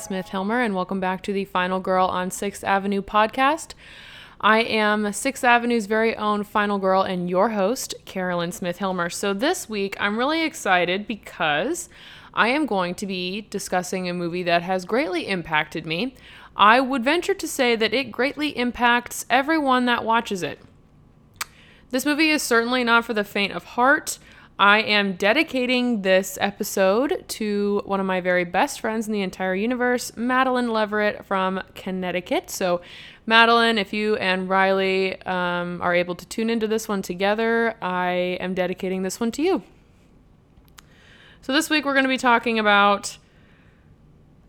Smith Hilmer, and welcome back to the Final Girl on Sixth Avenue podcast. I am Sixth Avenue's very own Final Girl and your host, Carolyn Smith Hilmer. So, this week I'm really excited because I am going to be discussing a movie that has greatly impacted me. I would venture to say that it greatly impacts everyone that watches it. This movie is certainly not for the faint of heart. I am dedicating this episode to one of my very best friends in the entire universe, Madeline Leverett from Connecticut. So, Madeline, if you and Riley um, are able to tune into this one together, I am dedicating this one to you. So, this week we're going to be talking about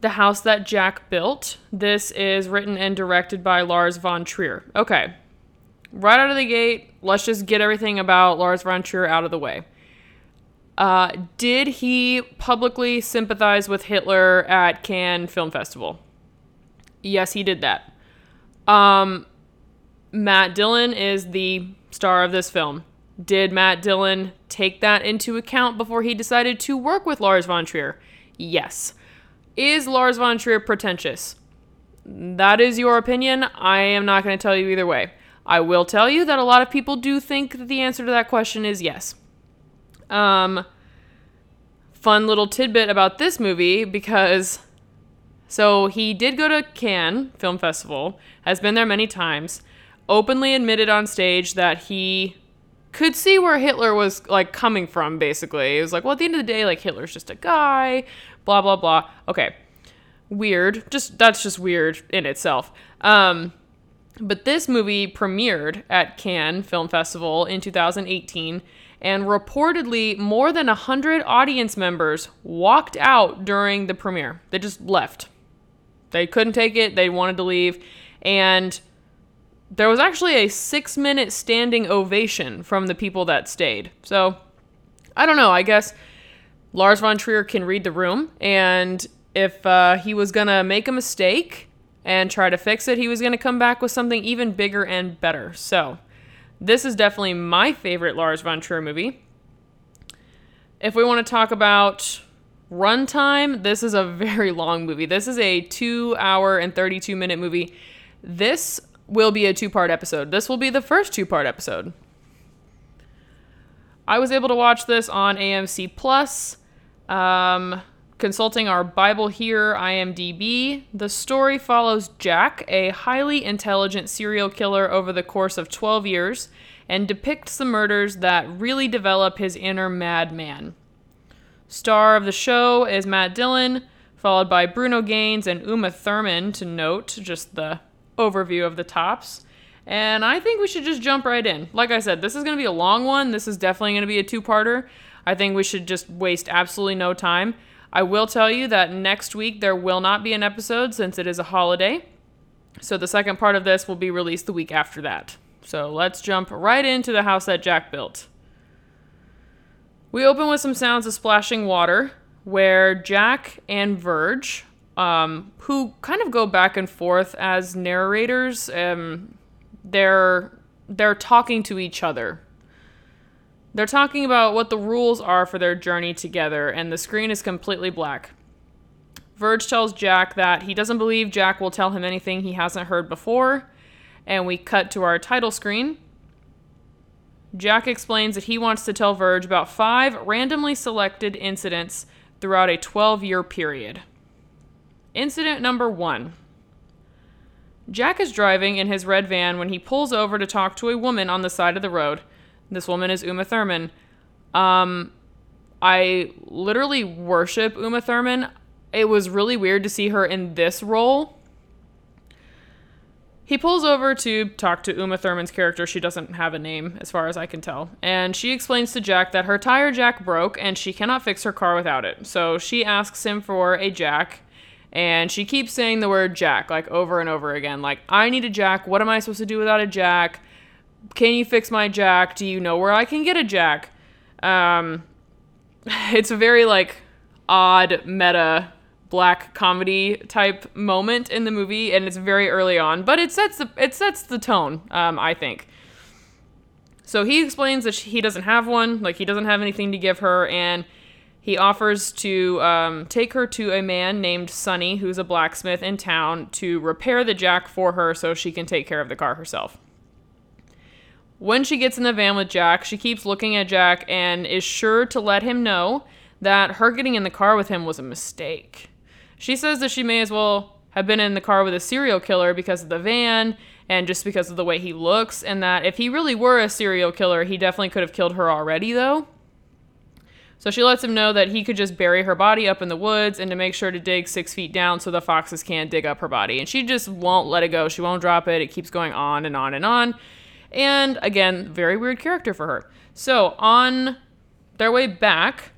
The House That Jack Built. This is written and directed by Lars von Trier. Okay, right out of the gate, let's just get everything about Lars von Trier out of the way. Uh, did he publicly sympathize with Hitler at Cannes Film Festival? Yes, he did that. Um, Matt Dillon is the star of this film. Did Matt Dillon take that into account before he decided to work with Lars von Trier? Yes. Is Lars von Trier pretentious? That is your opinion. I am not going to tell you either way. I will tell you that a lot of people do think that the answer to that question is yes. Um, fun little tidbit about this movie because so he did go to Cannes Film Festival, has been there many times, openly admitted on stage that he could see where Hitler was like coming from basically. It was like, well, at the end of the day, like Hitler's just a guy, blah blah blah. Okay. Weird. Just that's just weird in itself. Um but this movie premiered at Cannes Film Festival in 2018 and reportedly more than 100 audience members walked out during the premiere. They just left. They couldn't take it, they wanted to leave, and there was actually a six minute standing ovation from the people that stayed. So, I don't know, I guess Lars von Trier can read the room, and if uh, he was gonna make a mistake and try to fix it, he was gonna come back with something even bigger and better. So, this is definitely my favorite Lars von Trier movie. If we want to talk about runtime, this is a very long movie. This is a two hour and 32 minute movie. This will be a two part episode. This will be the first two part episode. I was able to watch this on AMC Plus. Um, Consulting our Bible here, IMDb, the story follows Jack, a highly intelligent serial killer, over the course of 12 years and depicts the murders that really develop his inner madman. Star of the show is Matt Dillon, followed by Bruno Ganz and Uma Thurman, to note just the overview of the tops. And I think we should just jump right in. Like I said, this is going to be a long one. This is definitely going to be a two parter. I think we should just waste absolutely no time. I will tell you that next week there will not be an episode since it is a holiday. So the second part of this will be released the week after that. So let's jump right into the house that Jack built. We open with some sounds of splashing water, where Jack and Verge, um, who kind of go back and forth as narrators, um, they're they're talking to each other they're talking about what the rules are for their journey together, and the screen is completely black. Verge tells Jack that he doesn't believe Jack will tell him anything he hasn't heard before, and we cut to our title screen. Jack explains that he wants to tell Verge about five randomly selected incidents throughout a 12 year period. Incident number one Jack is driving in his red van when he pulls over to talk to a woman on the side of the road this woman is Uma Thurman. Um, I literally worship Uma Thurman. It was really weird to see her in this role. He pulls over to talk to Uma Thurman's character. She doesn't have a name, as far as I can tell. And she explains to Jack that her tire jack broke and she cannot fix her car without it. So she asks him for a jack. And she keeps saying the word jack, like over and over again. Like, I need a jack. What am I supposed to do without a jack? Can you fix my jack? Do you know where I can get a jack? Um, it's a very like odd meta black comedy type moment in the movie, and it's very early on, but it sets the it sets the tone. Um, I think. So he explains that he doesn't have one, like he doesn't have anything to give her, and He offers to um, take her to a man named Sonny, who's a blacksmith in town, to repair the jack for her so she can take care of the car herself. When she gets in the van with Jack, she keeps looking at Jack and is sure to let him know that her getting in the car with him was a mistake. She says that she may as well have been in the car with a serial killer because of the van and just because of the way he looks, and that if he really were a serial killer, he definitely could have killed her already, though. So she lets him know that he could just bury her body up in the woods and to make sure to dig six feet down so the foxes can't dig up her body. And she just won't let it go. She won't drop it. It keeps going on and on and on. And again, very weird character for her. So on their way back,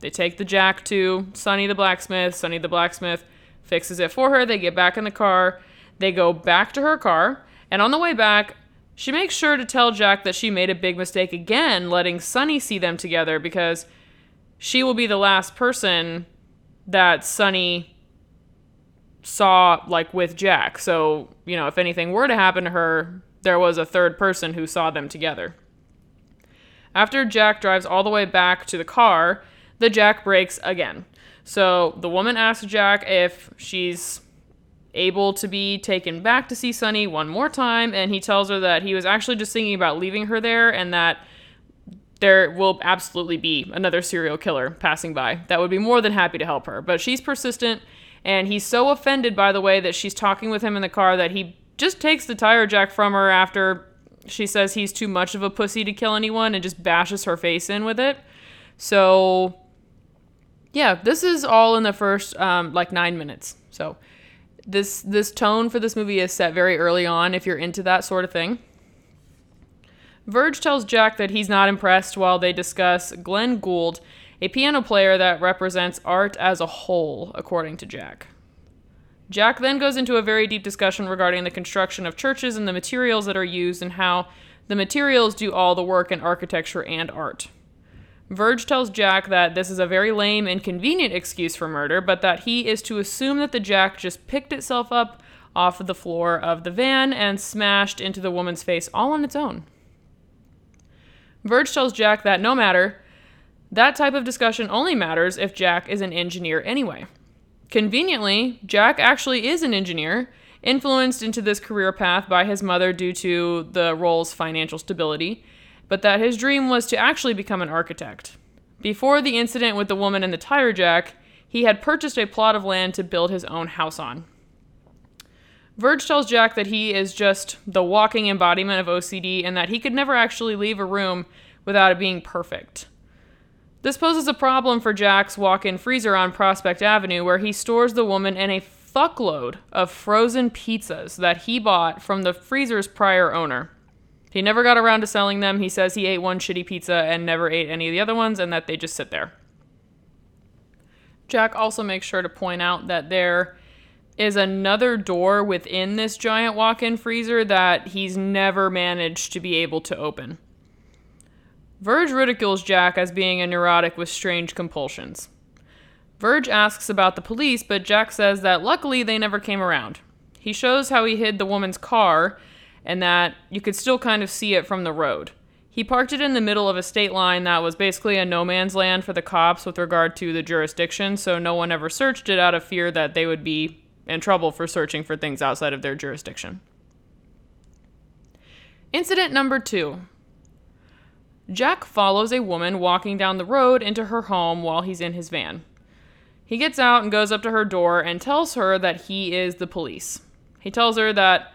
they take the jack to Sonny the blacksmith. Sonny the blacksmith fixes it for her. They get back in the car. They go back to her car. And on the way back, she makes sure to tell Jack that she made a big mistake again, letting Sonny see them together because she will be the last person that Sonny saw like with Jack. So, you know, if anything were to happen to her, there was a third person who saw them together. After Jack drives all the way back to the car, the jack breaks again. So the woman asks Jack if she's able to be taken back to see Sonny one more time, and he tells her that he was actually just thinking about leaving her there and that there will absolutely be another serial killer passing by that would be more than happy to help her. But she's persistent, and he's so offended by the way that she's talking with him in the car that he just takes the tire jack from her after she says he's too much of a pussy to kill anyone and just bashes her face in with it. So, yeah, this is all in the first um, like nine minutes. So this this tone for this movie is set very early on if you're into that sort of thing. Verge tells Jack that he's not impressed while they discuss Glenn Gould, a piano player that represents art as a whole, according to Jack. Jack then goes into a very deep discussion regarding the construction of churches and the materials that are used and how the materials do all the work in architecture and art. Verge tells Jack that this is a very lame and convenient excuse for murder, but that he is to assume that the jack just picked itself up off of the floor of the van and smashed into the woman's face all on its own. Verge tells Jack that no matter, that type of discussion only matters if Jack is an engineer anyway. Conveniently, Jack actually is an engineer, influenced into this career path by his mother due to the role's financial stability but that his dream was to actually become an architect. Before the incident with the woman and the tire jack, he had purchased a plot of land to build his own house on. Verge tells Jack that he is just the walking embodiment of OCD and that he could never actually leave a room without it being perfect. This poses a problem for Jack's walk in freezer on Prospect Avenue, where he stores the woman in a fuckload of frozen pizzas that he bought from the freezer's prior owner. He never got around to selling them. He says he ate one shitty pizza and never ate any of the other ones and that they just sit there. Jack also makes sure to point out that there is another door within this giant walk in freezer that he's never managed to be able to open. Verge ridicules Jack as being a neurotic with strange compulsions. Verge asks about the police, but Jack says that luckily they never came around. He shows how he hid the woman's car and that you could still kind of see it from the road. He parked it in the middle of a state line that was basically a no man's land for the cops with regard to the jurisdiction, so no one ever searched it out of fear that they would be in trouble for searching for things outside of their jurisdiction. Incident number two Jack follows a woman walking down the road into her home while he's in his van. He gets out and goes up to her door and tells her that he is the police. He tells her that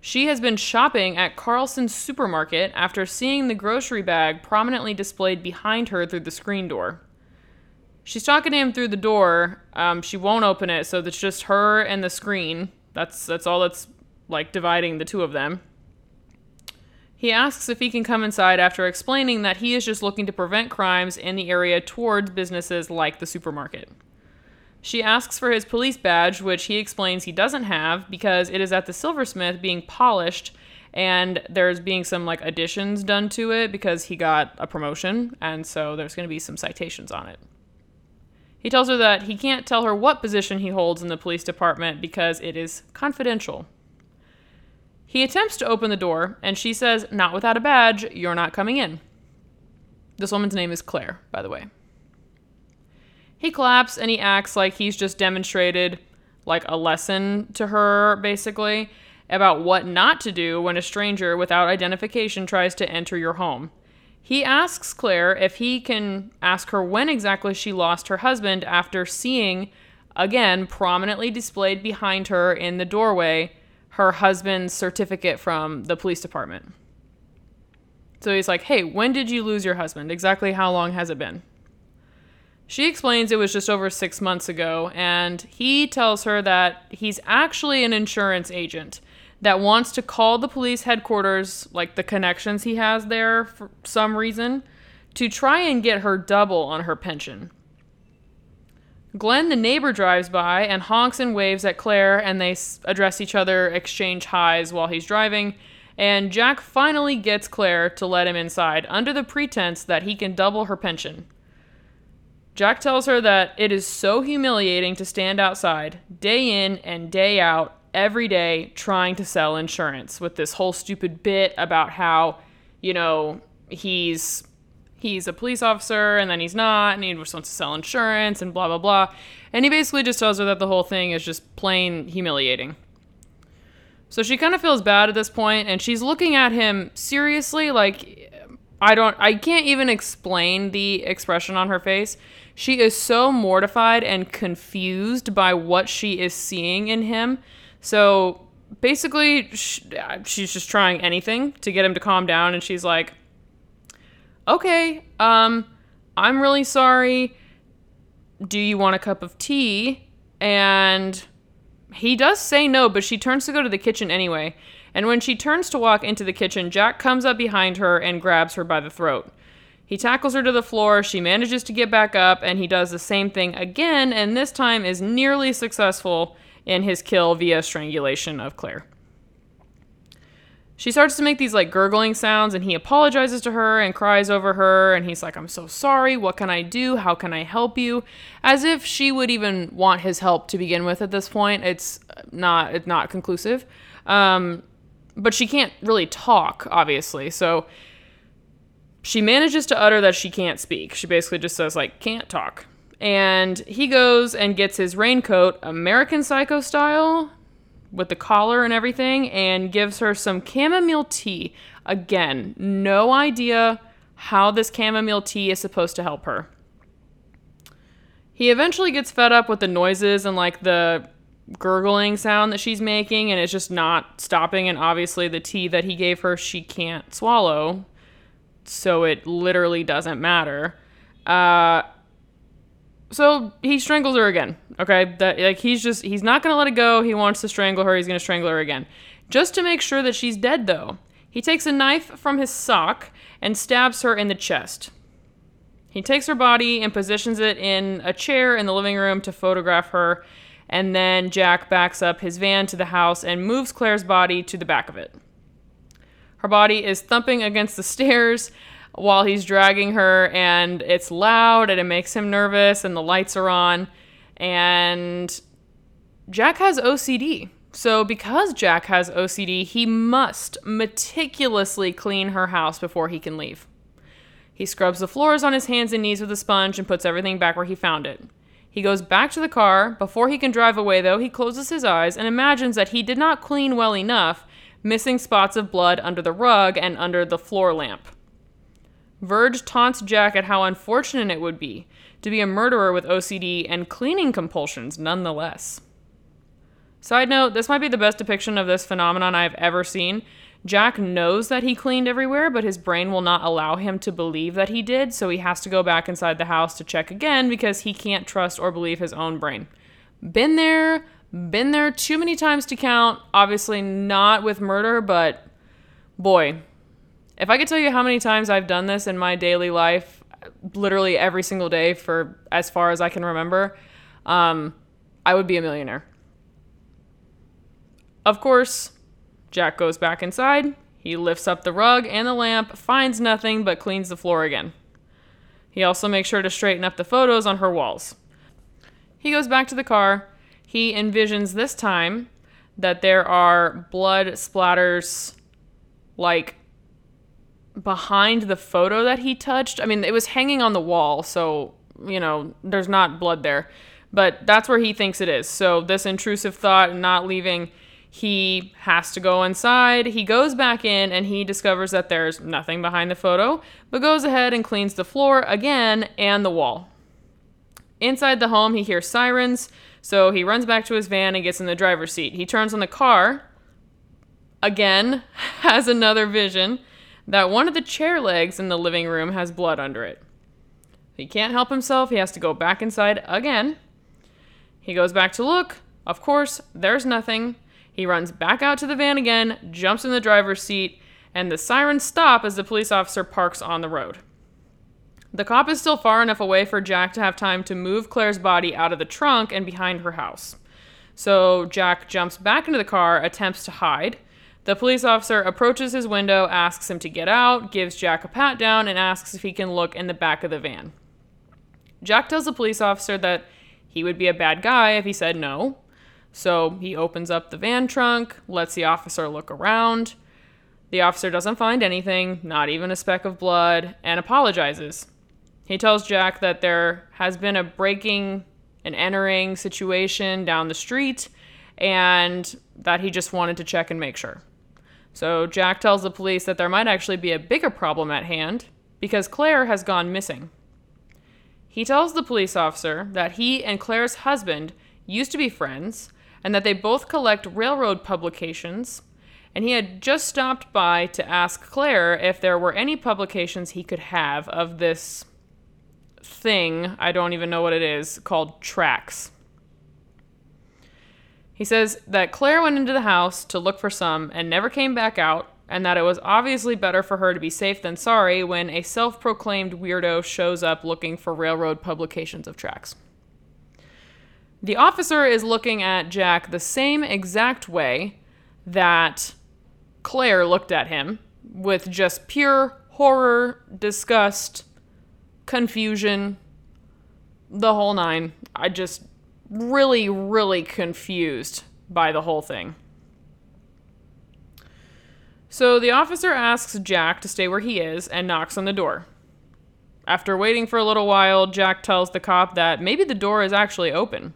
she has been shopping at Carlson's supermarket after seeing the grocery bag prominently displayed behind her through the screen door. She's talking to him through the door. Um, she won't open it, so it's just her and the screen. That's that's all that's like dividing the two of them. He asks if he can come inside after explaining that he is just looking to prevent crimes in the area towards businesses like the supermarket. She asks for his police badge, which he explains he doesn't have because it is at the silversmith being polished and there's being some like additions done to it because he got a promotion and so there's going to be some citations on it. He tells her that he can't tell her what position he holds in the police department because it is confidential. He attempts to open the door and she says, Not without a badge, you're not coming in. This woman's name is Claire, by the way. He claps and he acts like he's just demonstrated like a lesson to her, basically, about what not to do when a stranger without identification tries to enter your home. He asks Claire if he can ask her when exactly she lost her husband after seeing, again, prominently displayed behind her in the doorway, her husband's certificate from the police department. So he's like, Hey, when did you lose your husband? Exactly how long has it been? She explains it was just over six months ago, and he tells her that he's actually an insurance agent that wants to call the police headquarters, like the connections he has there for some reason, to try and get her double on her pension. Glenn, the neighbor, drives by and honks and waves at Claire, and they address each other, exchange highs while he's driving. And Jack finally gets Claire to let him inside under the pretense that he can double her pension. Jack tells her that it is so humiliating to stand outside day in and day out every day trying to sell insurance with this whole stupid bit about how, you know, he's he's a police officer and then he's not and he just wants to sell insurance and blah blah blah. And he basically just tells her that the whole thing is just plain humiliating. So she kind of feels bad at this point and she's looking at him seriously like I don't I can't even explain the expression on her face. She is so mortified and confused by what she is seeing in him. So basically, she's just trying anything to get him to calm down. And she's like, okay, um, I'm really sorry. Do you want a cup of tea? And he does say no, but she turns to go to the kitchen anyway. And when she turns to walk into the kitchen, Jack comes up behind her and grabs her by the throat. He tackles her to the floor, she manages to get back up, and he does the same thing again, and this time is nearly successful in his kill via strangulation of Claire. She starts to make these like gurgling sounds, and he apologizes to her and cries over her, and he's like, I'm so sorry, what can I do? How can I help you? As if she would even want his help to begin with at this point. It's not it's not conclusive. Um, but she can't really talk, obviously. So she manages to utter that she can't speak. She basically just says, like, can't talk. And he goes and gets his raincoat, American Psycho style, with the collar and everything, and gives her some chamomile tea. Again, no idea how this chamomile tea is supposed to help her. He eventually gets fed up with the noises and like the gurgling sound that she's making, and it's just not stopping. And obviously, the tea that he gave her, she can't swallow so it literally doesn't matter. Uh, so he strangles her again. Okay, that like he's just he's not gonna let it go. He wants to strangle her. He's gonna strangle her again, just to make sure that she's dead. Though he takes a knife from his sock and stabs her in the chest. He takes her body and positions it in a chair in the living room to photograph her, and then Jack backs up his van to the house and moves Claire's body to the back of it. Her body is thumping against the stairs while he's dragging her, and it's loud and it makes him nervous, and the lights are on. And Jack has OCD. So, because Jack has OCD, he must meticulously clean her house before he can leave. He scrubs the floors on his hands and knees with a sponge and puts everything back where he found it. He goes back to the car. Before he can drive away, though, he closes his eyes and imagines that he did not clean well enough missing spots of blood under the rug and under the floor lamp. Verge taunts Jack at how unfortunate it would be to be a murderer with OCD and cleaning compulsions nonetheless. Side note, this might be the best depiction of this phenomenon I've ever seen. Jack knows that he cleaned everywhere, but his brain will not allow him to believe that he did, so he has to go back inside the house to check again because he can't trust or believe his own brain. Been there, been there too many times to count. Obviously, not with murder, but boy, if I could tell you how many times I've done this in my daily life, literally every single day for as far as I can remember, um, I would be a millionaire. Of course, Jack goes back inside. He lifts up the rug and the lamp, finds nothing, but cleans the floor again. He also makes sure to straighten up the photos on her walls. He goes back to the car he envisions this time that there are blood splatters like behind the photo that he touched. I mean, it was hanging on the wall, so, you know, there's not blood there. But that's where he thinks it is. So, this intrusive thought, not leaving, he has to go inside. He goes back in and he discovers that there's nothing behind the photo, but goes ahead and cleans the floor again and the wall. Inside the home, he hears sirens, so he runs back to his van and gets in the driver's seat. He turns on the car, again, has another vision that one of the chair legs in the living room has blood under it. He can't help himself. He has to go back inside again. He goes back to look. Of course, there's nothing. He runs back out to the van again, jumps in the driver's seat, and the sirens stop as the police officer parks on the road. The cop is still far enough away for Jack to have time to move Claire's body out of the trunk and behind her house. So Jack jumps back into the car, attempts to hide. The police officer approaches his window, asks him to get out, gives Jack a pat down, and asks if he can look in the back of the van. Jack tells the police officer that he would be a bad guy if he said no. So he opens up the van trunk, lets the officer look around. The officer doesn't find anything, not even a speck of blood, and apologizes. He tells Jack that there has been a breaking and entering situation down the street and that he just wanted to check and make sure. So Jack tells the police that there might actually be a bigger problem at hand because Claire has gone missing. He tells the police officer that he and Claire's husband used to be friends and that they both collect railroad publications, and he had just stopped by to ask Claire if there were any publications he could have of this thing, I don't even know what it is, called tracks. He says that Claire went into the house to look for some and never came back out, and that it was obviously better for her to be safe than sorry when a self proclaimed weirdo shows up looking for railroad publications of tracks. The officer is looking at Jack the same exact way that Claire looked at him, with just pure horror, disgust, confusion, the whole nine. I just really, really confused by the whole thing. So the officer asks Jack to stay where he is and knocks on the door. After waiting for a little while, Jack tells the cop that maybe the door is actually open.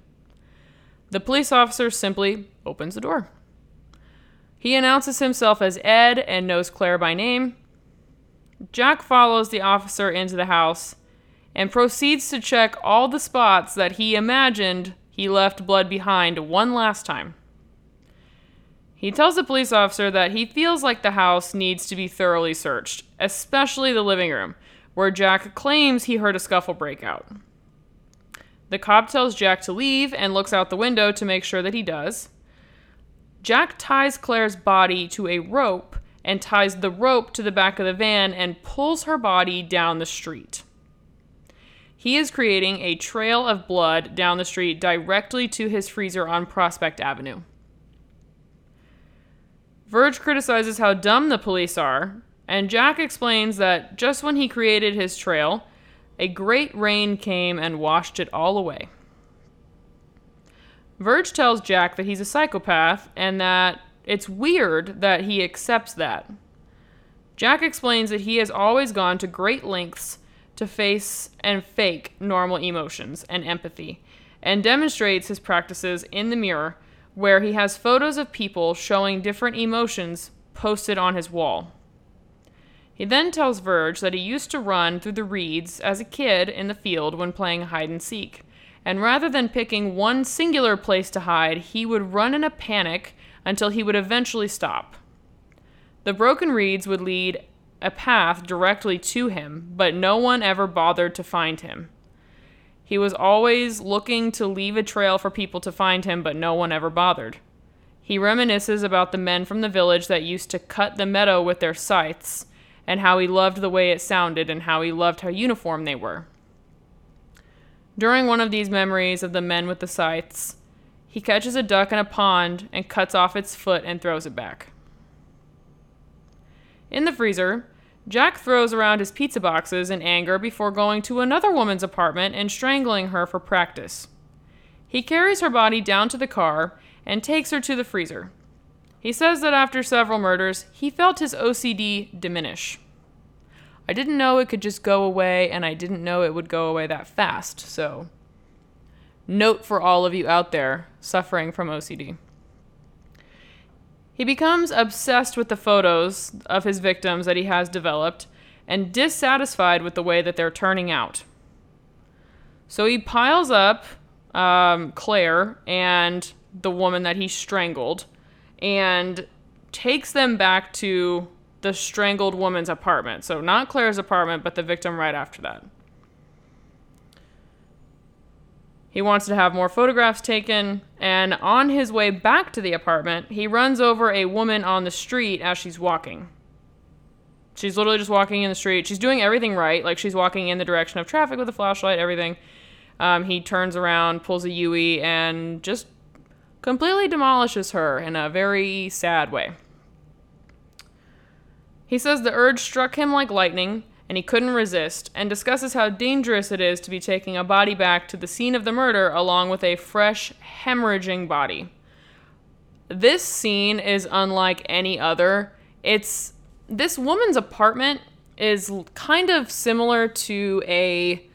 The police officer simply opens the door. He announces himself as Ed and knows Claire by name. Jack follows the officer into the house and proceeds to check all the spots that he imagined he left blood behind one last time. He tells the police officer that he feels like the house needs to be thoroughly searched, especially the living room, where Jack claims he heard a scuffle break out. The cop tells Jack to leave and looks out the window to make sure that he does. Jack ties Claire's body to a rope and ties the rope to the back of the van and pulls her body down the street. He is creating a trail of blood down the street directly to his freezer on Prospect Avenue. Verge criticizes how dumb the police are, and Jack explains that just when he created his trail, a great rain came and washed it all away. Verge tells Jack that he's a psychopath and that it's weird that he accepts that. Jack explains that he has always gone to great lengths to face and fake normal emotions and empathy, and demonstrates his practices in the mirror, where he has photos of people showing different emotions posted on his wall. He then tells Verge that he used to run through the reeds as a kid in the field when playing hide and seek, and rather than picking one singular place to hide, he would run in a panic until he would eventually stop. The broken reeds would lead a path directly to him, but no one ever bothered to find him. He was always looking to leave a trail for people to find him, but no one ever bothered. He reminisces about the men from the village that used to cut the meadow with their scythes, and how he loved the way it sounded, and how he loved how uniform they were. During one of these memories of the men with the scythes, he catches a duck in a pond and cuts off its foot and throws it back. In the freezer, Jack throws around his pizza boxes in anger before going to another woman's apartment and strangling her for practice. He carries her body down to the car and takes her to the freezer. He says that after several murders, he felt his OCD diminish. I didn't know it could just go away, and I didn't know it would go away that fast. So, note for all of you out there suffering from OCD. He becomes obsessed with the photos of his victims that he has developed and dissatisfied with the way that they're turning out. So he piles up um, Claire and the woman that he strangled and takes them back to the strangled woman's apartment. So, not Claire's apartment, but the victim right after that. He wants to have more photographs taken, and on his way back to the apartment, he runs over a woman on the street as she's walking. She's literally just walking in the street. She's doing everything right. Like she's walking in the direction of traffic with a flashlight, everything. Um, he turns around, pulls a Yui, and just completely demolishes her in a very sad way. He says the urge struck him like lightning, and he couldn't resist, and discusses how dangerous it is to be taking a body back to the scene of the murder along with a fresh, hemorrhaging body. This scene is unlike any other. It's this woman's apartment is kind of similar to a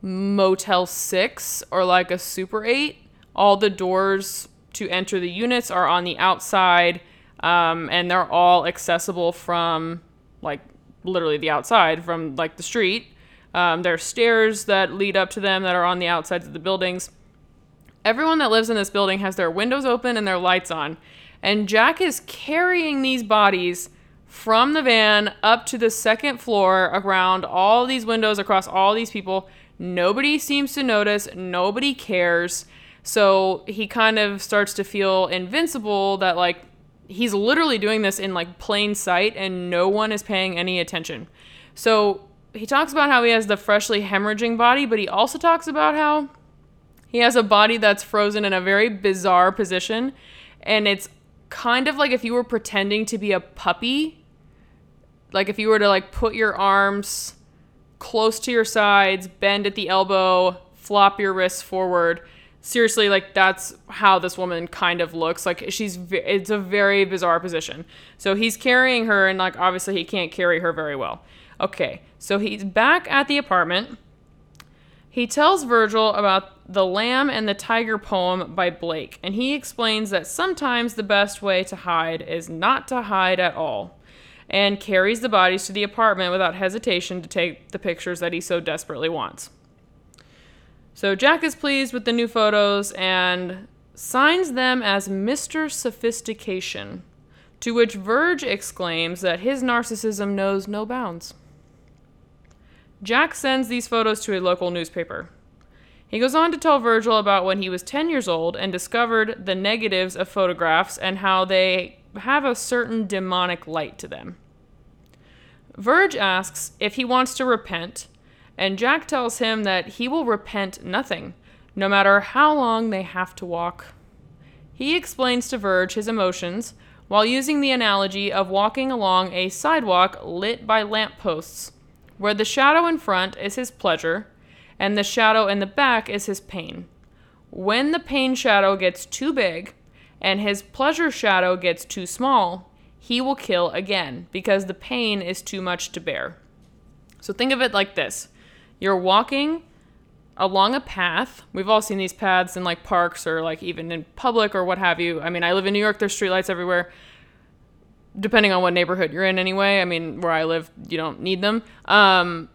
Motel 6 or like a Super 8. All the doors to enter the units are on the outside, um, and they're all accessible from like literally the outside from like the street. Um, there are stairs that lead up to them that are on the outsides of the buildings. Everyone that lives in this building has their windows open and their lights on. And Jack is carrying these bodies from the van up to the second floor around all these windows across all these people. Nobody seems to notice, nobody cares. So he kind of starts to feel invincible that, like, he's literally doing this in like plain sight and no one is paying any attention. So he talks about how he has the freshly hemorrhaging body, but he also talks about how he has a body that's frozen in a very bizarre position. And it's kind of like if you were pretending to be a puppy. Like if you were to like put your arms close to your sides, bend at the elbow, flop your wrists forward seriously like that's how this woman kind of looks. Like she's it's a very bizarre position. So he's carrying her and like obviously he can't carry her very well. Okay so he's back at the apartment. He tells virgil about the lamb and the tiger poem by blake and he explains that sometimes the best way to hide is not to hide at all and carries the bodies to the apartment without hesitation to take the pictures that he so desperately wants so Jack is pleased with the new photos and signs them as Mr. Sophistication, to which Verge exclaims that his narcissism knows no bounds. Jack sends these photos to a local newspaper. He goes on to tell Virgil about when he was 10 years old and discovered the negatives of photographs and how they have a certain demonic light to them. Verge asks if he wants to repent and Jack tells him that he will repent nothing, no matter how long they have to walk. He explains to Verge his emotions while using the analogy of walking along a sidewalk lit by lampposts, where the shadow in front is his pleasure and the shadow in the back is his pain. When the pain shadow gets too big and his pleasure shadow gets too small, he will kill again because the pain is too much to bear. So think of it like this you're walking along a path. We've all seen these paths in like parks or like even in public or what have you. I mean, I live in New York, there's streetlights everywhere. Depending on what neighborhood you're in anyway. I mean, where I live, you don't need them. Um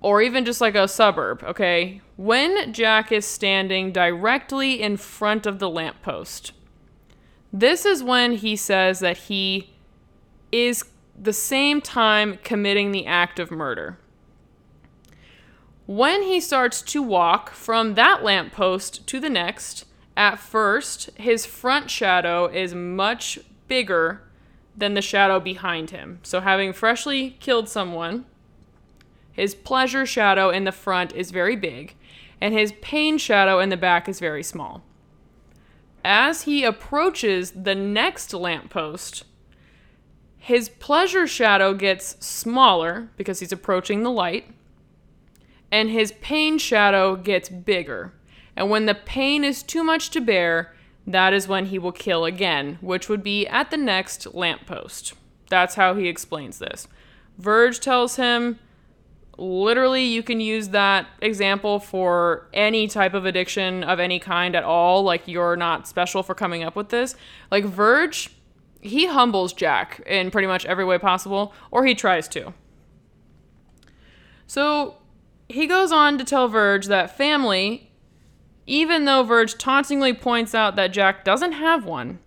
or even just like a suburb, okay? When Jack is standing directly in front of the lamppost, this is when he says that he is the same time committing the act of murder. When he starts to walk from that lamppost to the next, at first, his front shadow is much bigger than the shadow behind him. So, having freshly killed someone, his pleasure shadow in the front is very big, and his pain shadow in the back is very small. As he approaches the next lamppost, his pleasure shadow gets smaller because he's approaching the light and his pain shadow gets bigger. And when the pain is too much to bear, that is when he will kill again, which would be at the next lamppost. That's how he explains this. Verge tells him literally you can use that example for any type of addiction of any kind at all like you're not special for coming up with this like verge he humbles jack in pretty much every way possible or he tries to so he goes on to tell verge that family even though verge tauntingly points out that jack doesn't have one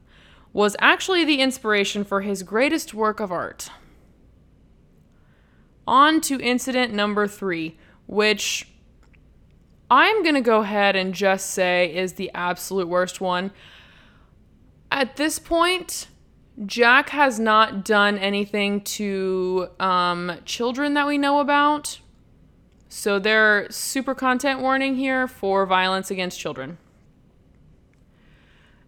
was actually the inspiration for his greatest work of art on to incident number three, which I'm going to go ahead and just say is the absolute worst one. At this point, Jack has not done anything to um, children that we know about. So they're super content warning here for violence against children.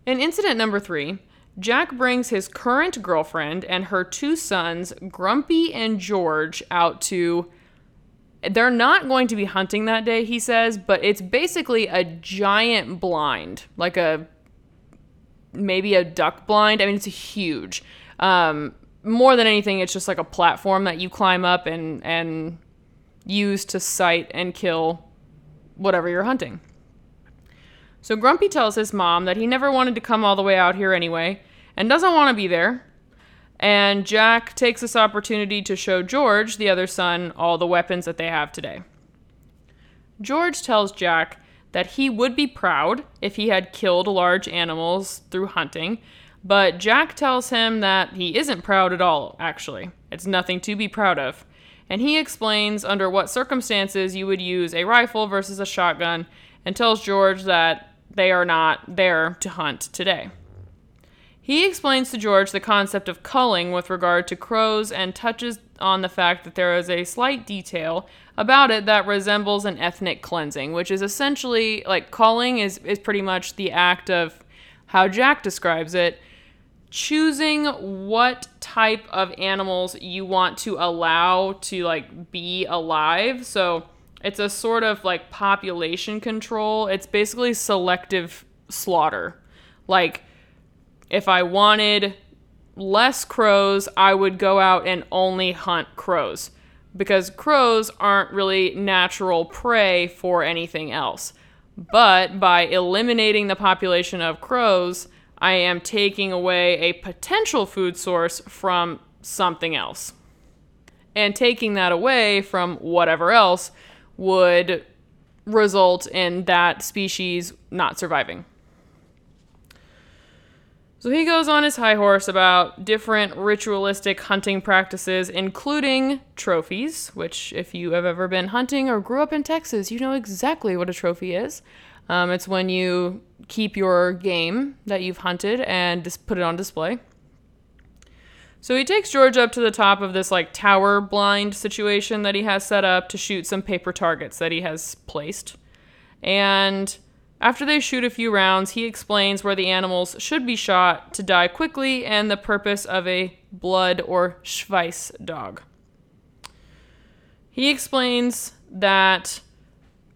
In incident number three, Jack brings his current girlfriend and her two sons, Grumpy and George, out to. They're not going to be hunting that day, he says, but it's basically a giant blind, like a maybe a duck blind. I mean, it's huge. Um, more than anything, it's just like a platform that you climb up and and use to sight and kill whatever you're hunting. So Grumpy tells his mom that he never wanted to come all the way out here anyway, and doesn't want to be there. And Jack takes this opportunity to show George, the other son, all the weapons that they have today. George tells Jack that he would be proud if he had killed large animals through hunting, but Jack tells him that he isn't proud at all, actually. It's nothing to be proud of. And he explains under what circumstances you would use a rifle versus a shotgun and tells George that they are not there to hunt today. He explains to George the concept of culling with regard to crows and touches on the fact that there is a slight detail about it that resembles an ethnic cleansing, which is essentially like culling is, is pretty much the act of how Jack describes it choosing what type of animals you want to allow to like be alive. So it's a sort of like population control. It's basically selective slaughter. Like if I wanted less crows, I would go out and only hunt crows because crows aren't really natural prey for anything else. But by eliminating the population of crows, I am taking away a potential food source from something else. And taking that away from whatever else would result in that species not surviving. So he goes on his high horse about different ritualistic hunting practices, including trophies, which, if you have ever been hunting or grew up in Texas, you know exactly what a trophy is. Um, it's when you keep your game that you've hunted and just put it on display. So he takes George up to the top of this like tower blind situation that he has set up to shoot some paper targets that he has placed. And after they shoot a few rounds, he explains where the animals should be shot to die quickly and the purpose of a blood or Schweiss dog. He explains that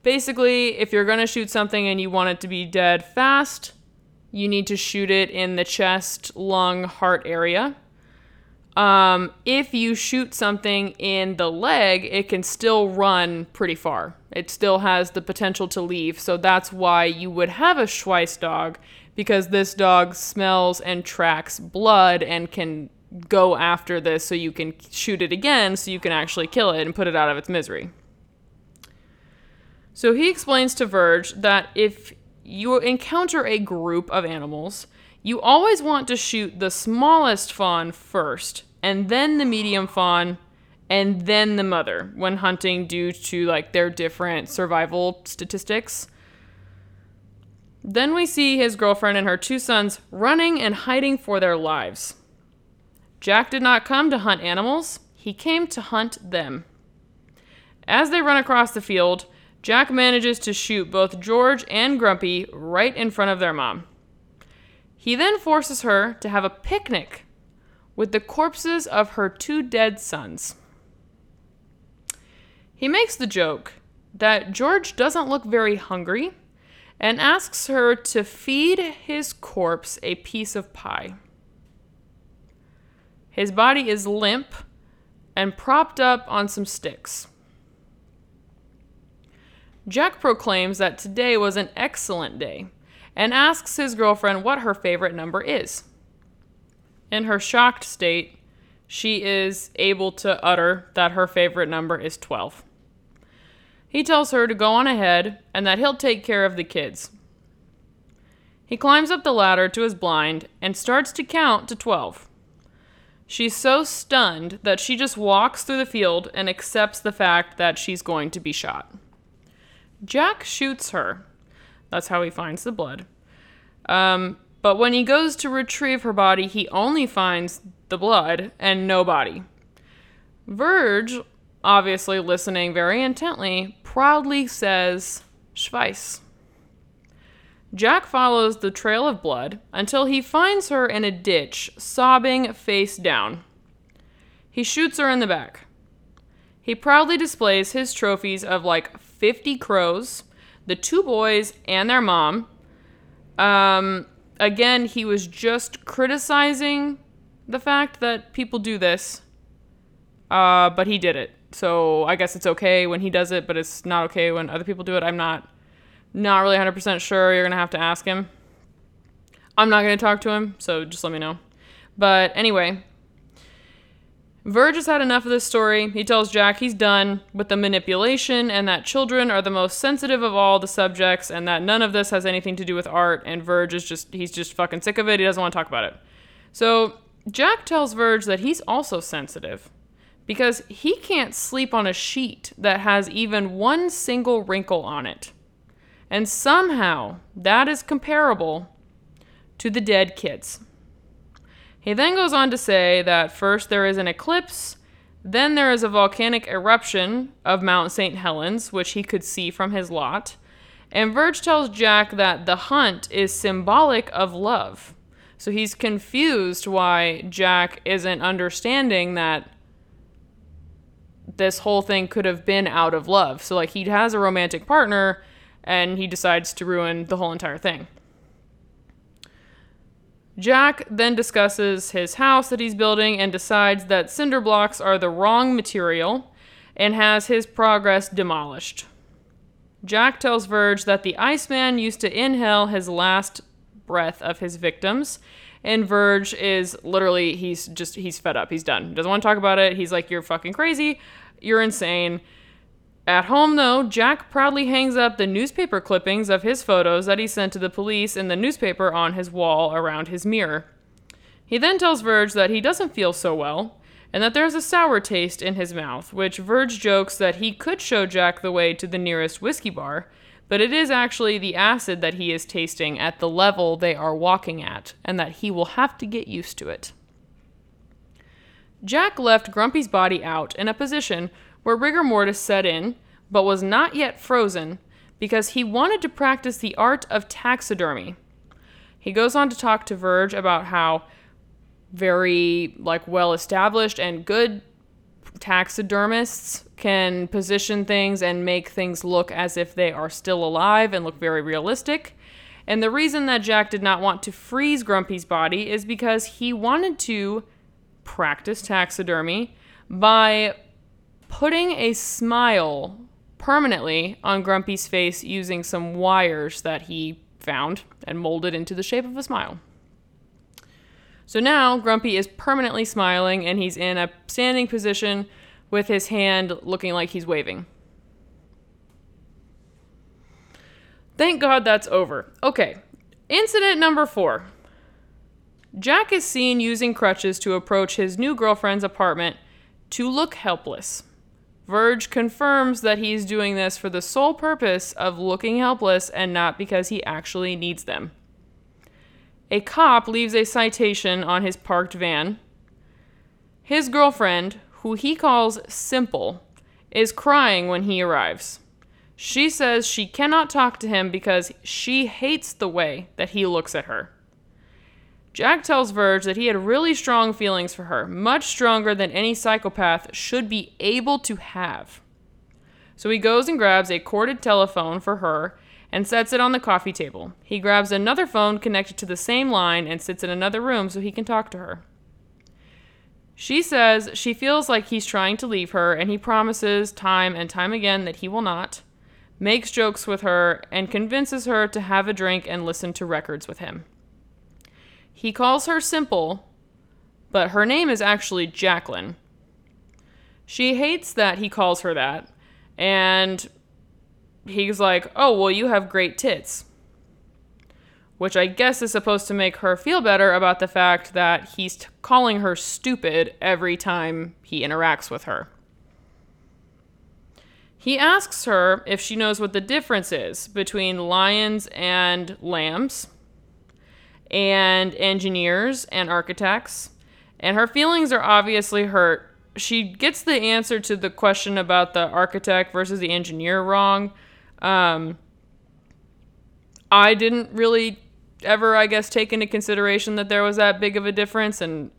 basically, if you're going to shoot something and you want it to be dead fast, you need to shoot it in the chest, lung, heart area. Um, if you shoot something in the leg, it can still run pretty far. It still has the potential to leave. So that's why you would have a Schweiss dog because this dog smells and tracks blood and can go after this so you can shoot it again so you can actually kill it and put it out of its misery. So he explains to Verge that if you encounter a group of animals, you always want to shoot the smallest fawn first, and then the medium fawn, and then the mother when hunting due to like their different survival statistics. Then we see his girlfriend and her two sons running and hiding for their lives. Jack did not come to hunt animals, he came to hunt them. As they run across the field, Jack manages to shoot both George and Grumpy right in front of their mom. He then forces her to have a picnic with the corpses of her two dead sons. He makes the joke that George doesn't look very hungry and asks her to feed his corpse a piece of pie. His body is limp, and propped up on some sticks. Jack proclaims that today was an excellent day and asks his girlfriend what her favorite number is. In her shocked state, she is able to utter that her favorite number is 12. He tells her to go on ahead and that he'll take care of the kids. He climbs up the ladder to his blind and starts to count to 12. She's so stunned that she just walks through the field and accepts the fact that she's going to be shot. Jack shoots her. That's how he finds the blood. Um, but when he goes to retrieve her body, he only finds the blood and no body. Verge, obviously listening very intently, proudly says, Schweiss. Jack follows the trail of blood until he finds her in a ditch, sobbing face down. He shoots her in the back. He proudly displays his trophies of like 50 crows, the two boys, and their mom. Um, again, he was just criticizing the fact that people do this, uh, but he did it. So I guess it's okay when he does it, but it's not okay when other people do it. I'm not not really 100% sure. You're going to have to ask him. I'm not going to talk to him, so just let me know. But anyway, Verge has had enough of this story. He tells Jack he's done with the manipulation and that children are the most sensitive of all the subjects and that none of this has anything to do with art and Verge is just he's just fucking sick of it. He doesn't want to talk about it. So, Jack tells Verge that he's also sensitive because he can't sleep on a sheet that has even one single wrinkle on it. And somehow that is comparable to the dead kids. He then goes on to say that first there is an eclipse, then there is a volcanic eruption of Mount St. Helens, which he could see from his lot. And Verge tells Jack that the hunt is symbolic of love. So he's confused why Jack isn't understanding that this whole thing could have been out of love. So, like, he has a romantic partner and he decides to ruin the whole entire thing. Jack then discusses his house that he's building and decides that cinder blocks are the wrong material and has his progress demolished. Jack tells Verge that the Iceman used to inhale his last breath of his victims, and Verge is literally, he's just, he's fed up. He's done. Doesn't want to talk about it. He's like, You're fucking crazy. You're insane. At home, though, Jack proudly hangs up the newspaper clippings of his photos that he sent to the police in the newspaper on his wall around his mirror. He then tells Verge that he doesn't feel so well, and that there's a sour taste in his mouth, which Verge jokes that he could show Jack the way to the nearest whiskey bar, but it is actually the acid that he is tasting at the level they are walking at, and that he will have to get used to it. Jack left Grumpy's body out in a position where rigor mortis set in, but was not yet frozen, because he wanted to practice the art of taxidermy. He goes on to talk to Verge about how very like well established and good taxidermists can position things and make things look as if they are still alive and look very realistic. And the reason that Jack did not want to freeze Grumpy's body is because he wanted to practice taxidermy by putting a smile permanently on Grumpy's face using some wires that he found and molded into the shape of a smile. So now Grumpy is permanently smiling and he's in a standing position with his hand looking like he's waving. Thank God that's over. Okay, incident number four. Jack is seen using crutches to approach his new girlfriend's apartment to look helpless. Verge confirms that he's doing this for the sole purpose of looking helpless and not because he actually needs them. A cop leaves a citation on his parked van. His girlfriend, who he calls Simple, is crying when he arrives. She says she cannot talk to him because she hates the way that he looks at her. Jack tells Verge that he had really strong feelings for her, much stronger than any psychopath should be able to have. So he goes and grabs a corded telephone for her and sets it on the coffee table. He grabs another phone connected to the same line and sits in another room so he can talk to her. She says she feels like he's trying to leave her, and he promises time and time again that he will not, makes jokes with her, and convinces her to have a drink and listen to records with him. He calls her Simple, but her name is actually Jacqueline. She hates that he calls her that, and he's like, Oh, well, you have great tits. Which I guess is supposed to make her feel better about the fact that he's t- calling her stupid every time he interacts with her. He asks her if she knows what the difference is between lions and lambs, and engineers and architects, and her feelings are obviously hurt. She gets the answer to the question about the architect versus the engineer wrong. Um, I didn't really ever, I guess, take into consideration that there was that big of a difference, and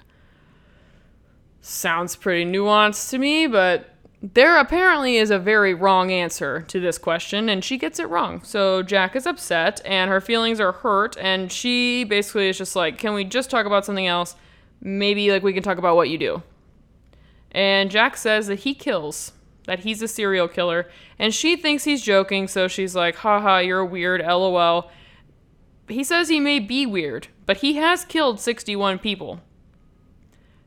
sounds pretty nuanced to me, but there apparently is a very wrong answer to this question, and she gets it wrong. So Jack is upset, and her feelings are hurt, and she basically is just like, Can we just talk about something else? Maybe like we can talk about what you do. And Jack says that he kills, that he's a serial killer, and she thinks he's joking, so she's like, haha, you're weird, lol. He says he may be weird, but he has killed 61 people.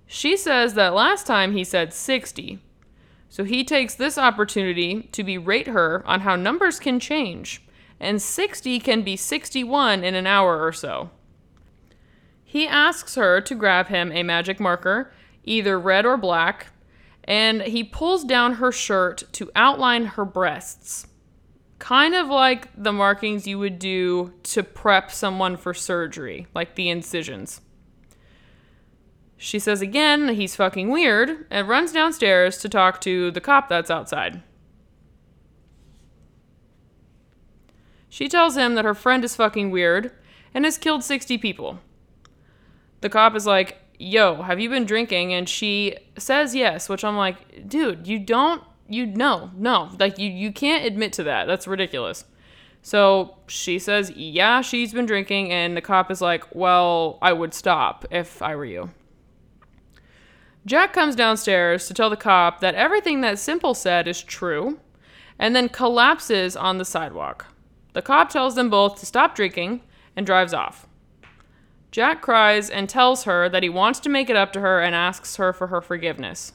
She says that last time he said 60. So he takes this opportunity to berate her on how numbers can change, and 60 can be 61 in an hour or so. He asks her to grab him a magic marker, either red or black, and he pulls down her shirt to outline her breasts. Kind of like the markings you would do to prep someone for surgery, like the incisions. She says again he's fucking weird and runs downstairs to talk to the cop that's outside. She tells him that her friend is fucking weird and has killed 60 people. The cop is like, Yo, have you been drinking? And she says yes, which I'm like, Dude, you don't, you, no, no. Like, you, you can't admit to that. That's ridiculous. So she says, Yeah, she's been drinking. And the cop is like, Well, I would stop if I were you. Jack comes downstairs to tell the cop that everything that Simple said is true and then collapses on the sidewalk. The cop tells them both to stop drinking and drives off. Jack cries and tells her that he wants to make it up to her and asks her for her forgiveness.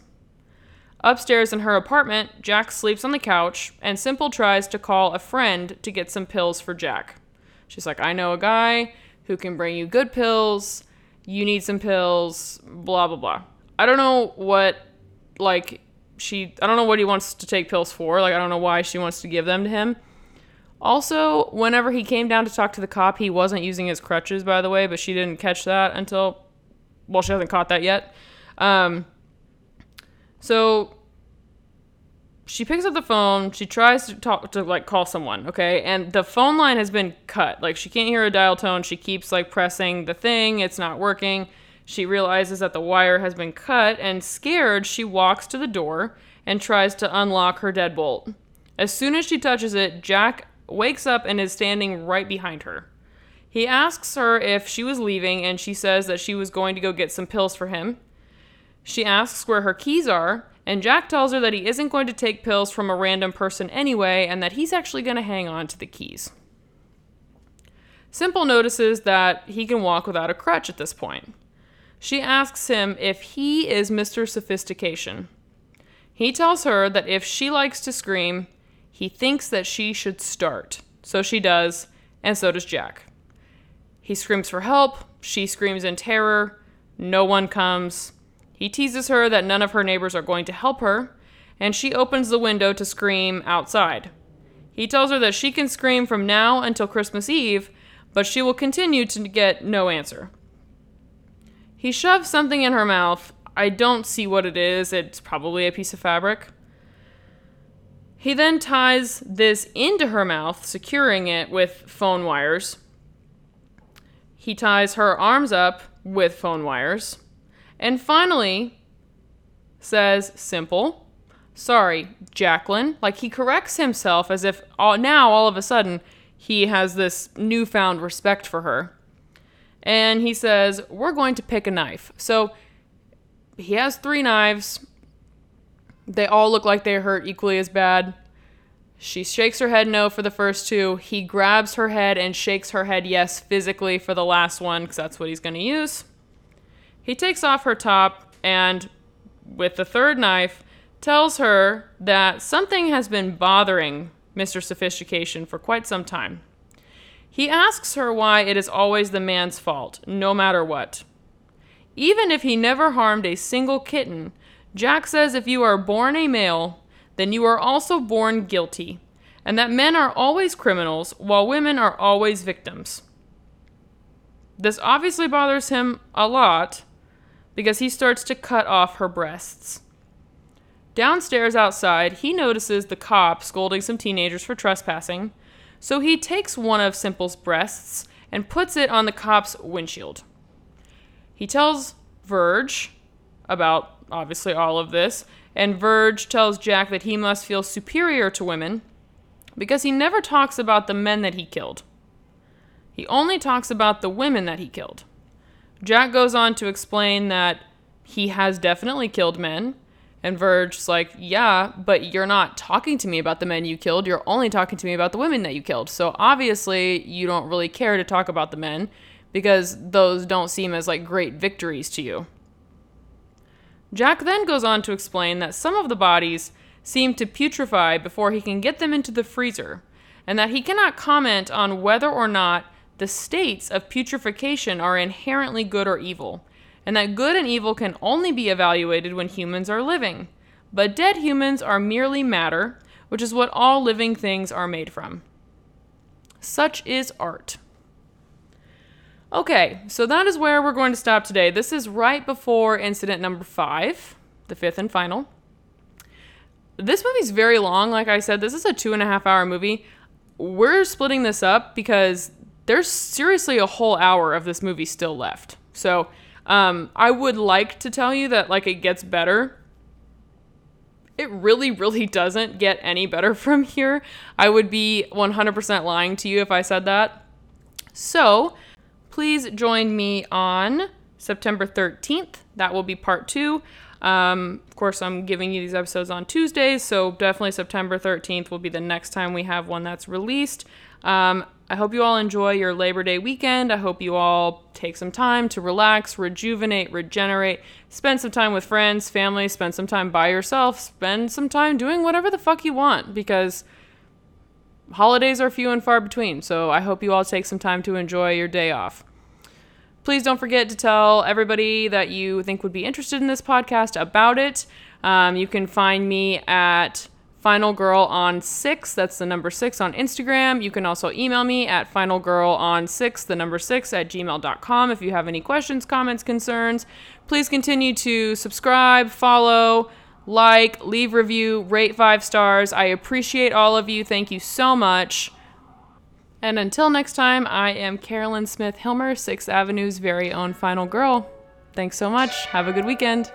Upstairs in her apartment, Jack sleeps on the couch and Simple tries to call a friend to get some pills for Jack. She's like, I know a guy who can bring you good pills. You need some pills, blah, blah, blah. I don't know what, like, she, I don't know what he wants to take pills for. Like, I don't know why she wants to give them to him. Also, whenever he came down to talk to the cop, he wasn't using his crutches, by the way, but she didn't catch that until, well, she hasn't caught that yet. Um, so she picks up the phone. She tries to talk to like call someone, okay? And the phone line has been cut. Like she can't hear a dial tone. She keeps like pressing the thing. It's not working. She realizes that the wire has been cut and scared, she walks to the door and tries to unlock her deadbolt. As soon as she touches it, Jack wakes up and is standing right behind her. He asks her if she was leaving, and she says that she was going to go get some pills for him. She asks where her keys are, and Jack tells her that he isn't going to take pills from a random person anyway, and that he's actually going to hang on to the keys. Simple notices that he can walk without a crutch at this point. She asks him if he is Mr. Sophistication. He tells her that if she likes to scream, he thinks that she should start. So she does, and so does Jack. He screams for help, she screams in terror, no one comes. He teases her that none of her neighbors are going to help her, and she opens the window to scream outside. He tells her that she can scream from now until Christmas Eve, but she will continue to get no answer. He shoves something in her mouth. I don't see what it is. It's probably a piece of fabric. He then ties this into her mouth, securing it with phone wires. He ties her arms up with phone wires. And finally, says, simple, sorry, Jacqueline. Like he corrects himself as if all, now all of a sudden he has this newfound respect for her. And he says, We're going to pick a knife. So he has three knives. They all look like they hurt equally as bad. She shakes her head no for the first two. He grabs her head and shakes her head yes physically for the last one because that's what he's going to use. He takes off her top and, with the third knife, tells her that something has been bothering Mr. Sophistication for quite some time. He asks her why it is always the man's fault, no matter what. Even if he never harmed a single kitten, Jack says if you are born a male, then you are also born guilty, and that men are always criminals while women are always victims. This obviously bothers him a lot because he starts to cut off her breasts. Downstairs outside, he notices the cop scolding some teenagers for trespassing, so he takes one of Simple's breasts and puts it on the cop's windshield. He tells Verge about obviously all of this and Verge tells Jack that he must feel superior to women because he never talks about the men that he killed. He only talks about the women that he killed. Jack goes on to explain that he has definitely killed men, and Verge's like, Yeah, but you're not talking to me about the men you killed. You're only talking to me about the women that you killed. So obviously, you don't really care to talk about the men because those don't seem as like great victories to you. Jack then goes on to explain that some of the bodies seem to putrefy before he can get them into the freezer, and that he cannot comment on whether or not the states of putrefaction are inherently good or evil, and that good and evil can only be evaluated when humans are living. But dead humans are merely matter, which is what all living things are made from. Such is art. Okay, so that is where we're going to stop today. This is right before incident number five, the fifth and final. This movie's very long. Like I said, this is a two and a half hour movie. We're splitting this up because there's seriously a whole hour of this movie still left. So um, I would like to tell you that like it gets better. It really, really doesn't get any better from here. I would be 100% lying to you if I said that. So please join me on September 13th. That will be part two. Um, of course, I'm giving you these episodes on Tuesdays, so definitely September 13th will be the next time we have one that's released. Um, I hope you all enjoy your Labor Day weekend. I hope you all take some time to relax, rejuvenate, regenerate, spend some time with friends, family, spend some time by yourself, spend some time doing whatever the fuck you want because holidays are few and far between, so I hope you all take some time to enjoy your day off. Please don't forget to tell everybody that you think would be interested in this podcast about it. Um, you can find me at Final Girl on six. That's the number six on Instagram. You can also email me at Final Girl on six, the number six at gmail.com if you have any questions, comments, concerns. Please continue to subscribe, follow, like, leave review, rate five stars. I appreciate all of you. Thank you so much. And until next time, I am Carolyn Smith Hilmer, 6th Avenue's very own final girl. Thanks so much. Have a good weekend.